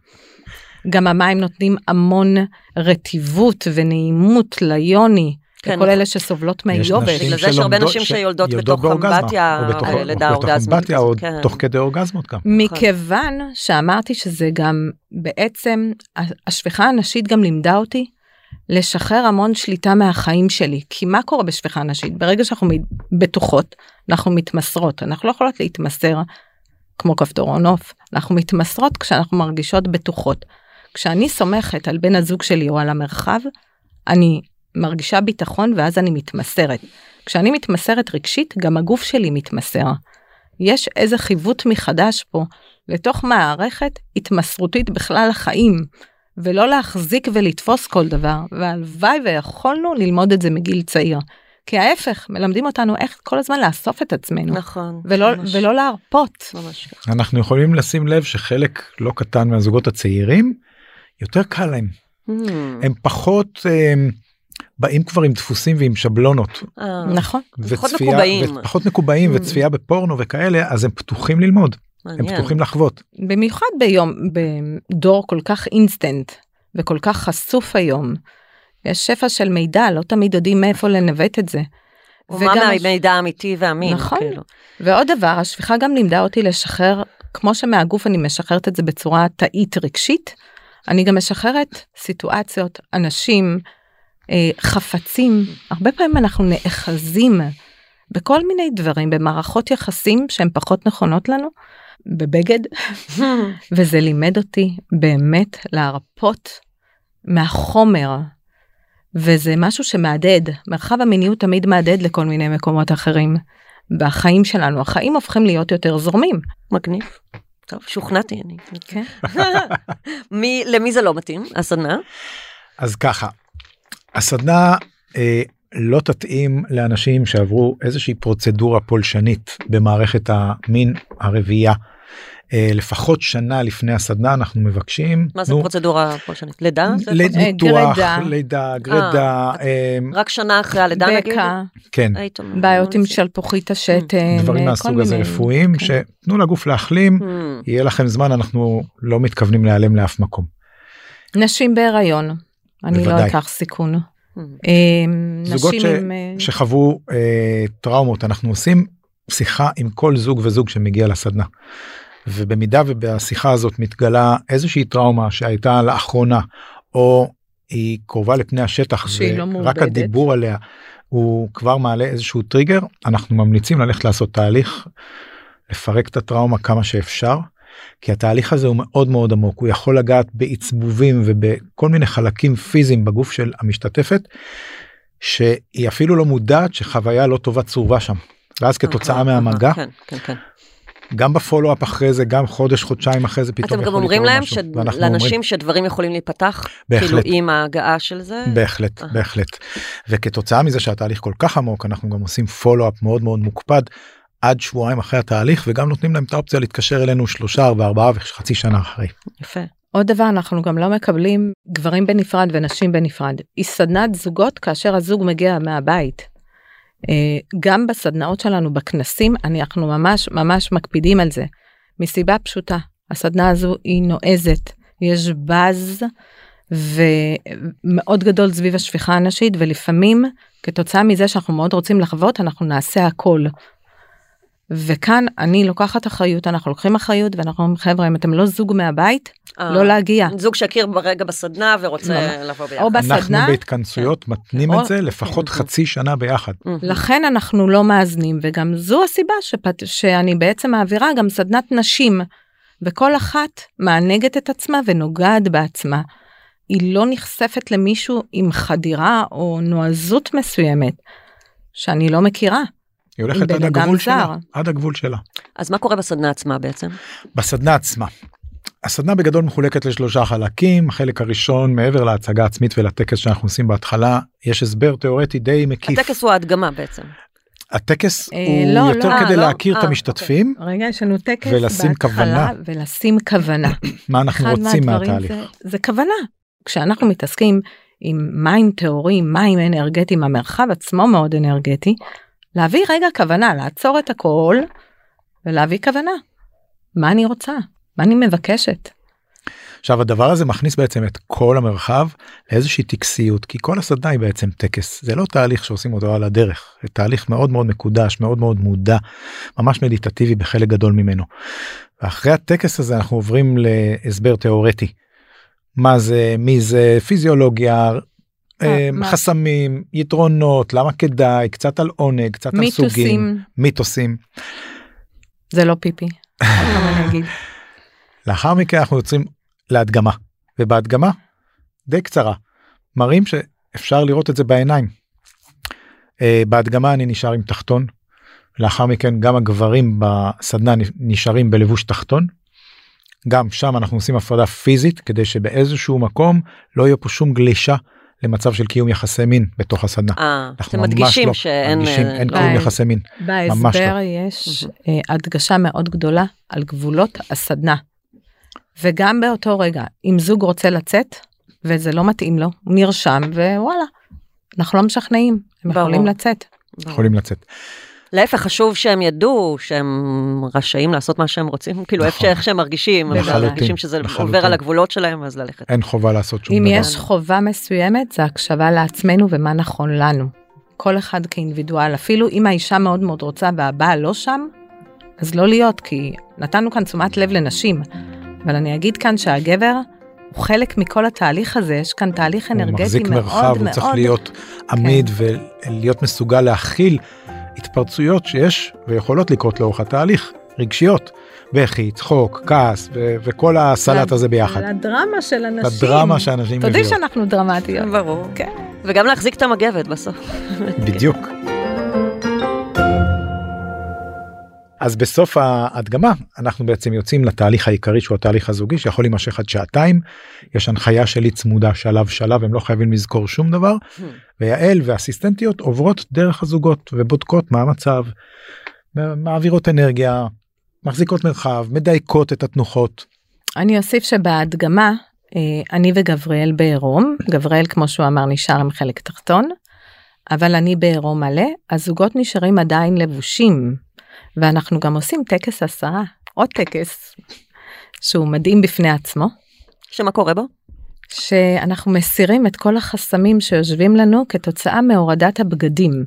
[SPEAKER 2] גם המים נותנים המון רטיבות ונעימות ליוני.
[SPEAKER 4] כן,
[SPEAKER 2] לכל. אלה שסובלות.
[SPEAKER 3] נשים
[SPEAKER 4] בגלל זה יש הרבה נשים שיולדות
[SPEAKER 3] שיולדות
[SPEAKER 4] בתוך אמבטיה,
[SPEAKER 3] או בתוך-
[SPEAKER 4] אה,
[SPEAKER 3] או
[SPEAKER 4] לידה
[SPEAKER 3] בתוך
[SPEAKER 4] אורגזמית,
[SPEAKER 3] אמבטיה או
[SPEAKER 4] כן.
[SPEAKER 3] תוך כדי אורגזמות גם.
[SPEAKER 2] מכיוון שאמרתי שזה גם בעצם השפיכה הנשית גם לימדה אותי לשחרר המון שליטה מהחיים שלי. כי מה קורה בשפיכה נשית? ברגע שאנחנו בטוחות, אנחנו מתמסרות. אנחנו לא יכולות להתמסר כמו כפתור און אוף, אנחנו מתמסרות כשאנחנו מרגישות בטוחות. כשאני סומכת על בן הזוג שלי או על המרחב, אני מרגישה ביטחון ואז אני מתמסרת. כשאני מתמסרת רגשית, גם הגוף שלי מתמסר. יש איזה חיווט מחדש פה לתוך מערכת התמסרותית בכלל החיים, ולא להחזיק ולתפוס כל דבר, והלוואי ויכולנו ללמוד את זה מגיל צעיר. כי ההפך, מלמדים אותנו איך כל הזמן לאסוף את עצמנו.
[SPEAKER 4] נכון.
[SPEAKER 2] ולא,
[SPEAKER 4] ממש.
[SPEAKER 2] ולא להרפות.
[SPEAKER 4] ממש.
[SPEAKER 3] אנחנו יכולים לשים לב שחלק לא קטן מהזוגות הצעירים יותר קל להם
[SPEAKER 4] Hmm.
[SPEAKER 3] הם פחות הם, באים כבר עם דפוסים ועם שבלונות
[SPEAKER 4] אה,
[SPEAKER 2] נכון.
[SPEAKER 4] פחות
[SPEAKER 3] וצפייה-
[SPEAKER 4] מקובעים.
[SPEAKER 3] ופחות מקובעים
[SPEAKER 4] Mm.
[SPEAKER 3] וצפייה בפורנו וכאלה אז הם פתוחים ללמוד הם
[SPEAKER 4] מעניין.
[SPEAKER 3] פתוחים לחוות
[SPEAKER 2] במיוחד ביום, בדור כל כך אינסטנט וכל כך חשוף היום. יש שפע של מידע, לא תמיד יודעים מאיפה לנווט את זה.
[SPEAKER 4] ומה מהמידע האמיתי והאמין.
[SPEAKER 2] נכון.
[SPEAKER 4] כאילו.
[SPEAKER 2] ועוד דבר, השפיכה גם לימדה אותי לשחרר, כמו שמהגוף אני משחררת את זה בצורה תאית רגשית, אני גם משחררת סיטואציות, אנשים, אה, חפצים. הרבה פעמים אנחנו נאחזים בכל מיני דברים, במערכות יחסים שהן פחות נכונות לנו, בבגד, וזה לימד אותי באמת להרפות מהחומר. וזה משהו שמהדהד, מרחב המיניות תמיד מהדהד לכל מיני מקומות אחרים. בחיים שלנו, החיים הופכים להיות יותר זורמים.
[SPEAKER 4] מגניב. טוב, שוכנעתי אני.
[SPEAKER 2] כן.
[SPEAKER 4] מי, למי זה לא מתאים? הסדנה?
[SPEAKER 3] אז ככה הסדנה אה, לא תתאים לאנשים שעברו איזושהי פרוצדורה פולשנית במערכת המין הרבייה. אה, לפחות שנה לפני הסדנה אנחנו מבקשים
[SPEAKER 4] מה זה
[SPEAKER 3] נו,
[SPEAKER 4] פרוצדורה פולשנית? לידה? זה
[SPEAKER 3] ל-
[SPEAKER 2] אה,
[SPEAKER 3] ניתוח. לידה, גרידה, אה,
[SPEAKER 4] רק שנה אחרי הלידה נגיד?
[SPEAKER 2] בקע,
[SPEAKER 3] כן,
[SPEAKER 2] בעיות עם? שלפוחית השתן,
[SPEAKER 3] דברים מהסוג הזה רפואיים
[SPEAKER 2] כן.
[SPEAKER 3] שתנו לגוף להחלים,
[SPEAKER 4] Hmm.
[SPEAKER 3] יהיה לכם זמן אנחנו לא מתכוונים להיעלם לאף מקום.
[SPEAKER 2] נשים בהיריון, אני לא. אקח סיכון.
[SPEAKER 4] Hmm.
[SPEAKER 2] אה,
[SPEAKER 3] זוגות שחוו טראומות אנחנו עושים שיחה עם כל זוג וזוג שמגיע לסדנה. ובמידה ובשיחה הזאת מתגלה איזושהי טראומה שהייתה לאחרונה או היא קרובה לפני השטח
[SPEAKER 2] לא
[SPEAKER 3] ורק
[SPEAKER 2] מעובדת.
[SPEAKER 3] הדיבור עליה הוא כבר מעלה איזשהו טריגר אנחנו ממליצים ללכת לעשות תהליך לפרק את הטראומה כמה שאפשר. כי התהליך הזה הוא מאוד מאוד עמוק הוא יכול לגעת בעצבובים ובכל מיני חלקים פיזיים בגוף של המשתתפת שהיא אפילו לא מודעת שחוויה לא טובה צרובה שם. ואז כתוצאה
[SPEAKER 4] אהה,
[SPEAKER 3] מהמגע
[SPEAKER 4] אהה, כן, כן, כן.
[SPEAKER 3] גם בפולו-אפ אחרי זה גם חודש חודשיים אחרי זה פתאום
[SPEAKER 4] אתם גם
[SPEAKER 3] יכול
[SPEAKER 4] אומרים
[SPEAKER 3] לקרות
[SPEAKER 4] להם
[SPEAKER 3] משהו. ואנחנו אומרים,
[SPEAKER 4] שלאנשים שדברים יכולים להיפתח,
[SPEAKER 3] בהחלט.
[SPEAKER 4] כאילו עם ההגעה של זה?
[SPEAKER 3] בהחלט
[SPEAKER 4] אה.
[SPEAKER 3] בהחלט וכתוצאה מזה שהתהליך כל כך עמוק אנחנו גם עושים פולו-אפ מאוד מאוד מוקפד עד שבועיים אחרי התהליך וגם נותנים להם את האופציה להתקשר אלינו שלושה וארבעה וחצי שנה אחרי.
[SPEAKER 4] יפה.
[SPEAKER 2] עוד דבר, אנחנו גם לא מקבלים גברים בנפרד ונשים בנפרד. היא סדנת זוגות כאשר הזוג מגיע מהבית. אה, גם בסדנאות שלנו בכנסים אנחנו ממש ממש מקפידים על זה. מסיבה פשוטה, הסדנה הזו היא נועזת, יש באז ומאוד גדול סביב השפיכה הנשית ולפעמים כתוצאה מזה שאנחנו מאוד רוצים לחוות אנחנו נעשה הכל. וכאן אני לוקחת אחריות אנחנו לוקחים אחריות ואנחנו אומרים חבר'ה אם אתם לא זוג מהבית
[SPEAKER 4] אה,
[SPEAKER 2] לא להגיע.
[SPEAKER 4] זוג שהכיר ברגע בסדנה ורוצה. לבוא ביחד.
[SPEAKER 2] או בסדנה.
[SPEAKER 3] אנחנו בהתכנסויות מתנים
[SPEAKER 2] או-
[SPEAKER 3] את זה לפחות
[SPEAKER 4] כן.
[SPEAKER 3] חצי שנה ביחד.
[SPEAKER 2] לכן אנחנו לא מאזנים וגם זו הסיבה שפת... שאני בעצם מעבירה גם סדנת נשים וכל אחת מענגת את עצמה ונוגעת בעצמה. היא לא נחשפת למישהו עם חדירה או נועזות מסוימת שאני לא מכירה.
[SPEAKER 3] היא הולכת עד הגבול
[SPEAKER 2] זר.
[SPEAKER 3] שלה, עד הגבול שלה.
[SPEAKER 4] אז מה קורה בסדנה עצמה בעצם?
[SPEAKER 3] בסדנה עצמה. הסדנה בגדול מחולקת לשלושה חלקים החלק הראשון מעבר להצגה עצמית ולטקס שאנחנו עושים בהתחלה יש הסבר תיאורטי די מקיף.
[SPEAKER 4] הטקס הוא ההדגמה בעצם.
[SPEAKER 3] הטקס
[SPEAKER 2] אה,
[SPEAKER 3] הוא
[SPEAKER 2] לא,
[SPEAKER 3] יותר
[SPEAKER 2] לא,
[SPEAKER 3] כדי
[SPEAKER 4] לא,
[SPEAKER 3] להכיר את
[SPEAKER 4] אה,
[SPEAKER 3] המשתתפים
[SPEAKER 2] רגע יש לנו טקס
[SPEAKER 3] ולשים כוונה.
[SPEAKER 2] ולשים כוונה.
[SPEAKER 3] מה אנחנו רוצים מהתהליך.
[SPEAKER 2] זה, זה כוונה. כשאנחנו מתעסקים עם מים טהורים, מים אנרגטיים, המרחב עצמו מאוד אנרגטי, להביא רגע כוונה, לעצור את הכל ולהביא כוונה. מה אני רוצה? מה אני מבקשת?
[SPEAKER 3] עכשיו הדבר הזה מכניס בעצם את כל המרחב לאיזושהי טקסיות כי כל הסדנה היא בעצם טקס זה לא תהליך שעושים אותו על הדרך זה תהליך מאוד מאוד מקודש מאוד מאוד מודע ממש מדיטטיבי בחלק גדול ממנו. ואחרי הטקס הזה אנחנו עוברים להסבר תיאורטי. מה זה מי זה פיזיולוגיה? חסמים, יתרונות, למה כדאי, קצת על עונג, קצת על סוגים,
[SPEAKER 2] מיתוסים. זה לא פיפי.
[SPEAKER 3] לאחר מכן אנחנו יוצאים להדגמה, ובהדגמה די קצרה, מראים שאפשר לראות את זה בעיניים. אה, בהדגמה אני נשאר עם תחתון, לאחר מכן גם הגברים בסדנה נשארים בלבוש תחתון. גם שם אנחנו עושים הפרדה פיזית כדי שבאיזשהו מקום לא יהיה פה שום גלישה למצב של קיום יחסי מין בתוך הסדנה.
[SPEAKER 4] אה,
[SPEAKER 3] אנחנו
[SPEAKER 4] מדגישים
[SPEAKER 3] לא
[SPEAKER 4] שאין...
[SPEAKER 3] מדגישים,
[SPEAKER 4] אה,
[SPEAKER 3] אין
[SPEAKER 2] לא.
[SPEAKER 3] קיום יחסי מין.
[SPEAKER 2] בהסבר
[SPEAKER 3] לא.
[SPEAKER 2] יש אה, הדגשה מאוד גדולה על גבולות הסדנה. וגם באותו רגע, אם זוג רוצה לצאת וזה לא מתאים לו, הוא נרשם ווואלה, אנחנו לא משכנעים, הם
[SPEAKER 4] ברור.
[SPEAKER 2] יכולים לצאת.
[SPEAKER 3] יכולים לצאת.
[SPEAKER 4] להפך, חשוב שהם ידעו שהם רשאים לעשות מה שהם רוצים, כאילו
[SPEAKER 3] נכון.
[SPEAKER 4] שאיך שהם מרגישים,
[SPEAKER 2] לחלוטין,
[SPEAKER 4] מרגישים שזה
[SPEAKER 3] לחלוטין.
[SPEAKER 4] עובר על הגבולות שלהם, אז ללכת.
[SPEAKER 3] אין חובה לעשות שום
[SPEAKER 2] אם
[SPEAKER 3] דבר.
[SPEAKER 2] יש חובה מסוימת זה הקשבה לעצמנו ומה נכון לנו. כל אחד כאינדיבידואל, אפילו אם האישה מאוד מאוד רוצה והבעל לא שם, אז לא להיות, כי נתנו כאן תשומת לב לנשים. אבל אני אגיד כאן שהגבר הוא חלק מכל התהליך הזה, יש כאן תהליך
[SPEAKER 3] הוא
[SPEAKER 2] אנרגטי
[SPEAKER 3] מחזיק
[SPEAKER 2] מאוד
[SPEAKER 3] מרחב,
[SPEAKER 2] מאוד,
[SPEAKER 3] הוא צריך להיות עמיד ולהיות מסוגל להכיל התפרצויות שיש ויכולות לקרות לאורך התהליך, רגשיות, בכי, צחוק, כעס ו- וכל הסלט הזה ביחד.
[SPEAKER 2] לדרמה של אנשים.
[SPEAKER 3] לדרמה שאנשים
[SPEAKER 2] יודע
[SPEAKER 3] מביאות.
[SPEAKER 2] שאנחנו דרמטיות.
[SPEAKER 4] ברור.
[SPEAKER 2] כן.
[SPEAKER 4] וגם להחזיק את המגבת בסוף.
[SPEAKER 3] בדיוק. אז בסוף ההדגמה אנחנו בעצם יוצאים לתהליך העיקרי שהוא התהליך הזוגי שיכול להימשך עד שעתיים. יש הנחיה שלי צמודה שלב שלב הם לא חייבים לזכור שום דבר ויעל והאסיסטנטיות עוברות דרך הזוגות ובודקות מה המצב, מעבירות אנרגיה, מחזיקות מרחב, מדייקות את התנוחות.
[SPEAKER 2] אני אוסיף שבהדגמה, אה, אני וגבריאל בעירום, גבריאל כמו שהוא אמר נשאר עם חלק תחתון, אבל אני בעירום מלא, הזוגות נשארים עדיין לבושים, ואנחנו גם עושים טקס הסרה, עוד טקס, שהוא מדהים בפני עצמו,
[SPEAKER 4] שמה קורה בו?
[SPEAKER 2] שאנחנו מסירים את כל החסמים שיושבים לנו כתוצאה מהורדת הבגדים.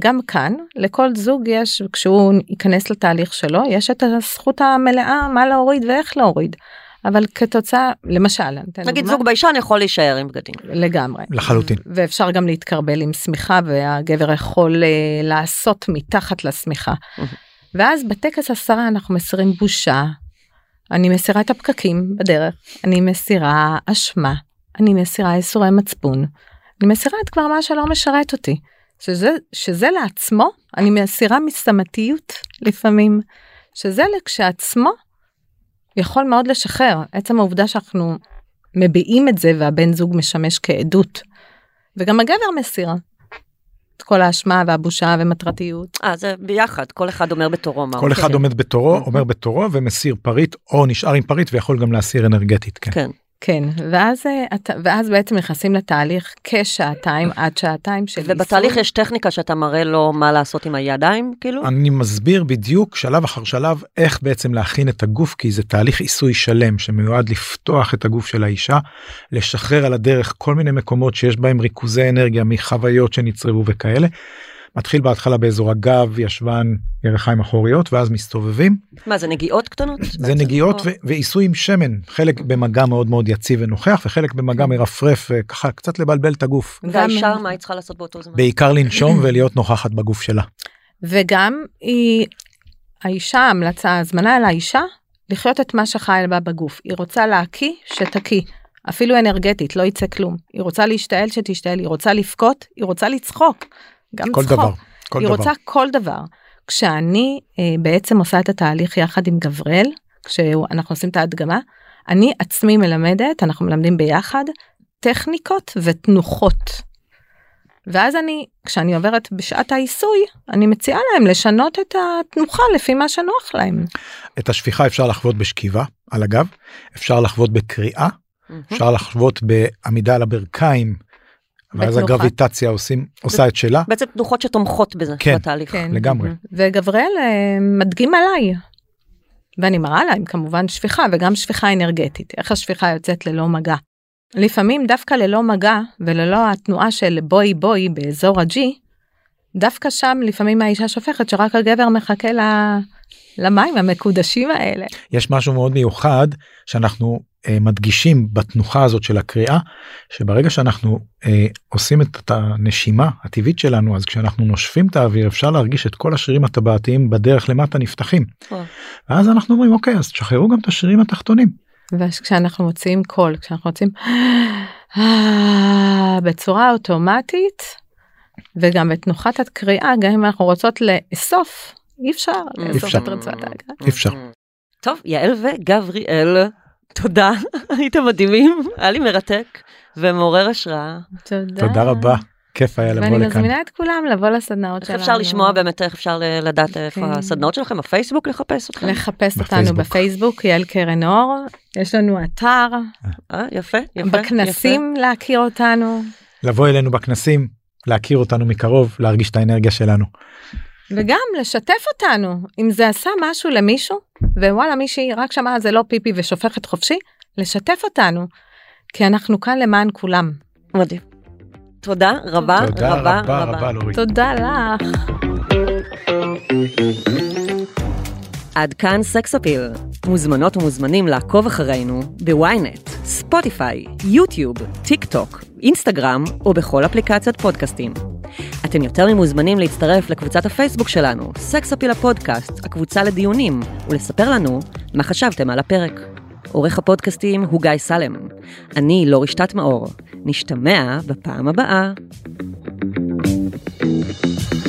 [SPEAKER 2] גם כאן לכל זוג יש כשהוא ייכנס לתהליך שלו יש את הזכות המלאה מה להוריד ואיך להוריד. אבל כתוצאה למשל
[SPEAKER 4] נגיד
[SPEAKER 2] דוגמה.
[SPEAKER 4] זוג ביישן יכול להישאר עם בגדים.
[SPEAKER 2] לגמרי
[SPEAKER 3] לחלוטין.
[SPEAKER 2] ואפשר גם להתקרבל עם שמיכה והגבר יכול אה, לעשות מתחת לשמיכה. ואז בטקס הסרה אנחנו מסירים בושה, אני מסירה את הפקקים בדרך, אני מסירה אשמה, אני מסירה איסורי מצפון, אני מסירה את כבר מה שלא משרת אותי. שזה, שזה לעצמו, אני מסירה מסתמתיות לפעמים, שזה כשעצמו יכול מאוד לשחרר. עצם העובדה שאנחנו מביעים את זה והבן זוג משמש כעדות. וגם הגבר מסיר את כל האשמה והבושה ומטרתיות.
[SPEAKER 4] אה, זה ביחד, כל אחד אומר בתורו מה הוא
[SPEAKER 3] כל אחד. עומד בתורו, אומר בתורו ומסיר פריט או נשאר עם פריט ויכול גם להסיר אנרגטית. כן.
[SPEAKER 4] כן.
[SPEAKER 2] כן, ואז, אה, ואז בעצם נכנסים לתהליך כשעתיים עד שעתיים של
[SPEAKER 4] ובתהליך
[SPEAKER 2] איסור.
[SPEAKER 4] יש טכניקה שאתה מראה לו מה לעשות עם הידיים, כאילו?
[SPEAKER 3] אני מסביר בדיוק שלב אחר שלב איך בעצם להכין את הגוף כי זה תהליך עיסוי שלם שמיועד לפתוח את הגוף של האישה לשחרר על הדרך כל מיני מקומות שיש בהם ריכוזי אנרגיה מחוויות שנצרבו וכאלה. מתחיל בהתחלה באזור הגב ישבן ירחיים אחוריות ואז מסתובבים
[SPEAKER 4] מה, זה נגיעות קטנות?
[SPEAKER 3] זה? נגיעות
[SPEAKER 4] או-
[SPEAKER 3] ועיסוי עם שמן חלק במגע מאוד מאוד יציב ונוכח וחלק במגע מרפרף וככה קצת לבלבל את הגוף
[SPEAKER 4] והאישה, מה היא צריכה לעשות באותו זמן?
[SPEAKER 3] בעיקר לנשום ולהיות נוכחת בגוף שלה.
[SPEAKER 2] וגם היא, האישה, ההמלצה, ההזמנה על האישה, לחיות את מה שחי בה בגוף. היא רוצה להקיא, שתקיא. אפילו אנרגטית, לא יצא כלום. היא רוצה להשתעל, שתשתעל. היא רוצה לבכות, היא רוצה לצחוק. גם
[SPEAKER 3] כל
[SPEAKER 2] צחוק.
[SPEAKER 3] דבר. כל
[SPEAKER 2] היא
[SPEAKER 3] דבר.
[SPEAKER 2] רוצה כל דבר. כשאני אה, בעצם עושה את התהליך יחד עם גבריאל, כשאנחנו עושים את ההדגמה, אני עצמי מלמדת, אנחנו מלמדים ביחד, טכניקות ותנוחות. ואז אני, כשאני עוברת בשעת העיסוי, אני מציעה להם לשנות את התנוחה לפי מה שנוח להם.
[SPEAKER 3] את השפיכה אפשר לחוות בשכיבה על הגב אפשר לחוות בקריאה
[SPEAKER 4] מהמם.
[SPEAKER 3] אפשר לחוות בעמידה על הברכיים. ואז. הגרביטציה עושים עושה את שלה
[SPEAKER 4] בעצם תנוחות שתומכות בזה,
[SPEAKER 3] כן.
[SPEAKER 4] בתהליך.
[SPEAKER 2] כן.
[SPEAKER 3] לגמרי.
[SPEAKER 2] וגבריאל אה, מדגים עליי. ואני מראה להם כמובן שפיכה וגם שפיכה אנרגטית, איך השפיכה יוצאת ללא מגע. לפעמים דווקא ללא מגע וללא התנועה של בואי בואי באזור הג'י, דווקא שם לפעמים האישה שופכת שרק הגבר מחכה ל... למים המקודשים האלה.
[SPEAKER 3] יש משהו מאוד מיוחד שאנחנו מדגישים בתנוחה הזאת של הקריאה שברגע שאנחנו אה, עושים את הנשימה הטבעית שלנו אז כשאנחנו נושפים את האוויר אפשר להרגיש את כל השרירים הטבעתיים בדרך למטה נפתחים. ואז אנחנו אומרים אוקיי אז תשחררו גם את השרירים התחתונים.
[SPEAKER 2] וכשאנחנו מוציאים קול, כשאנחנו מוציאים בצורה אוטומטית, וגם בתנוחת הקריאה, גם אם אנחנו רוצות לאסוף, אי אפשר לאסוף. את רצועת ההגה.
[SPEAKER 3] אי אפשר.
[SPEAKER 4] טוב, יעל וגבריאל, תודה, הייתם מדהימים, היה לי מרתק ומעורר השראה.
[SPEAKER 2] תודה.
[SPEAKER 3] תודה רבה כיף היה לבוא
[SPEAKER 2] ואני
[SPEAKER 3] לכאן.
[SPEAKER 2] מזמינה את כולם לבוא לסדנאות
[SPEAKER 4] איך
[SPEAKER 2] שלנו.
[SPEAKER 4] אפשר לשמוע באמת, איך אפשר ל- לדעת איפה
[SPEAKER 2] כן.
[SPEAKER 4] הסדנאות שלכם, בפייסבוק לחפש אתכם?
[SPEAKER 2] לחפש אותנו
[SPEAKER 3] בפייסבוק.
[SPEAKER 2] בפייסבוק, יעל קרן אור, יש לנו אתר,
[SPEAKER 4] אה, יפה, יפה.
[SPEAKER 2] בכנסים להכיר אותנו,
[SPEAKER 3] לבוא אלינו בכנסים להכיר אותנו מקרוב להרגיש את האנרגיה שלנו.
[SPEAKER 2] וגם לשתף אותנו, אם זה עשה משהו למישהו, ווואלה מישהי רק שמעה זה לא פיפי ושופכת חופשי, לשתף אותנו, כי אנחנו כאן למען כולם.
[SPEAKER 4] מדהים. תודה רבה,
[SPEAKER 3] תודה
[SPEAKER 4] רבה,
[SPEAKER 3] רבה רבה לורית.
[SPEAKER 2] תודה לך.
[SPEAKER 4] עד כאן סקס אפיל. מוזמנות ומוזמנים לעקוב אחרינו ב Ynet, ספוטיפיי, יוטיוב, טיק טוק, אינסטגרם או בכל אפליקציות פודקאסטים. אתם יותר ממוזמנים להצטרף לקבוצת הפייסבוק שלנו, סקס אפיל הפודקאסט, הקבוצה לדיונים, ולספר לנו מה חשבתם על הפרק. עורך הפודקאסטים הוא גיא סלם. אני לא רשתת מאור. נשתמע בפעם הבאה. thank you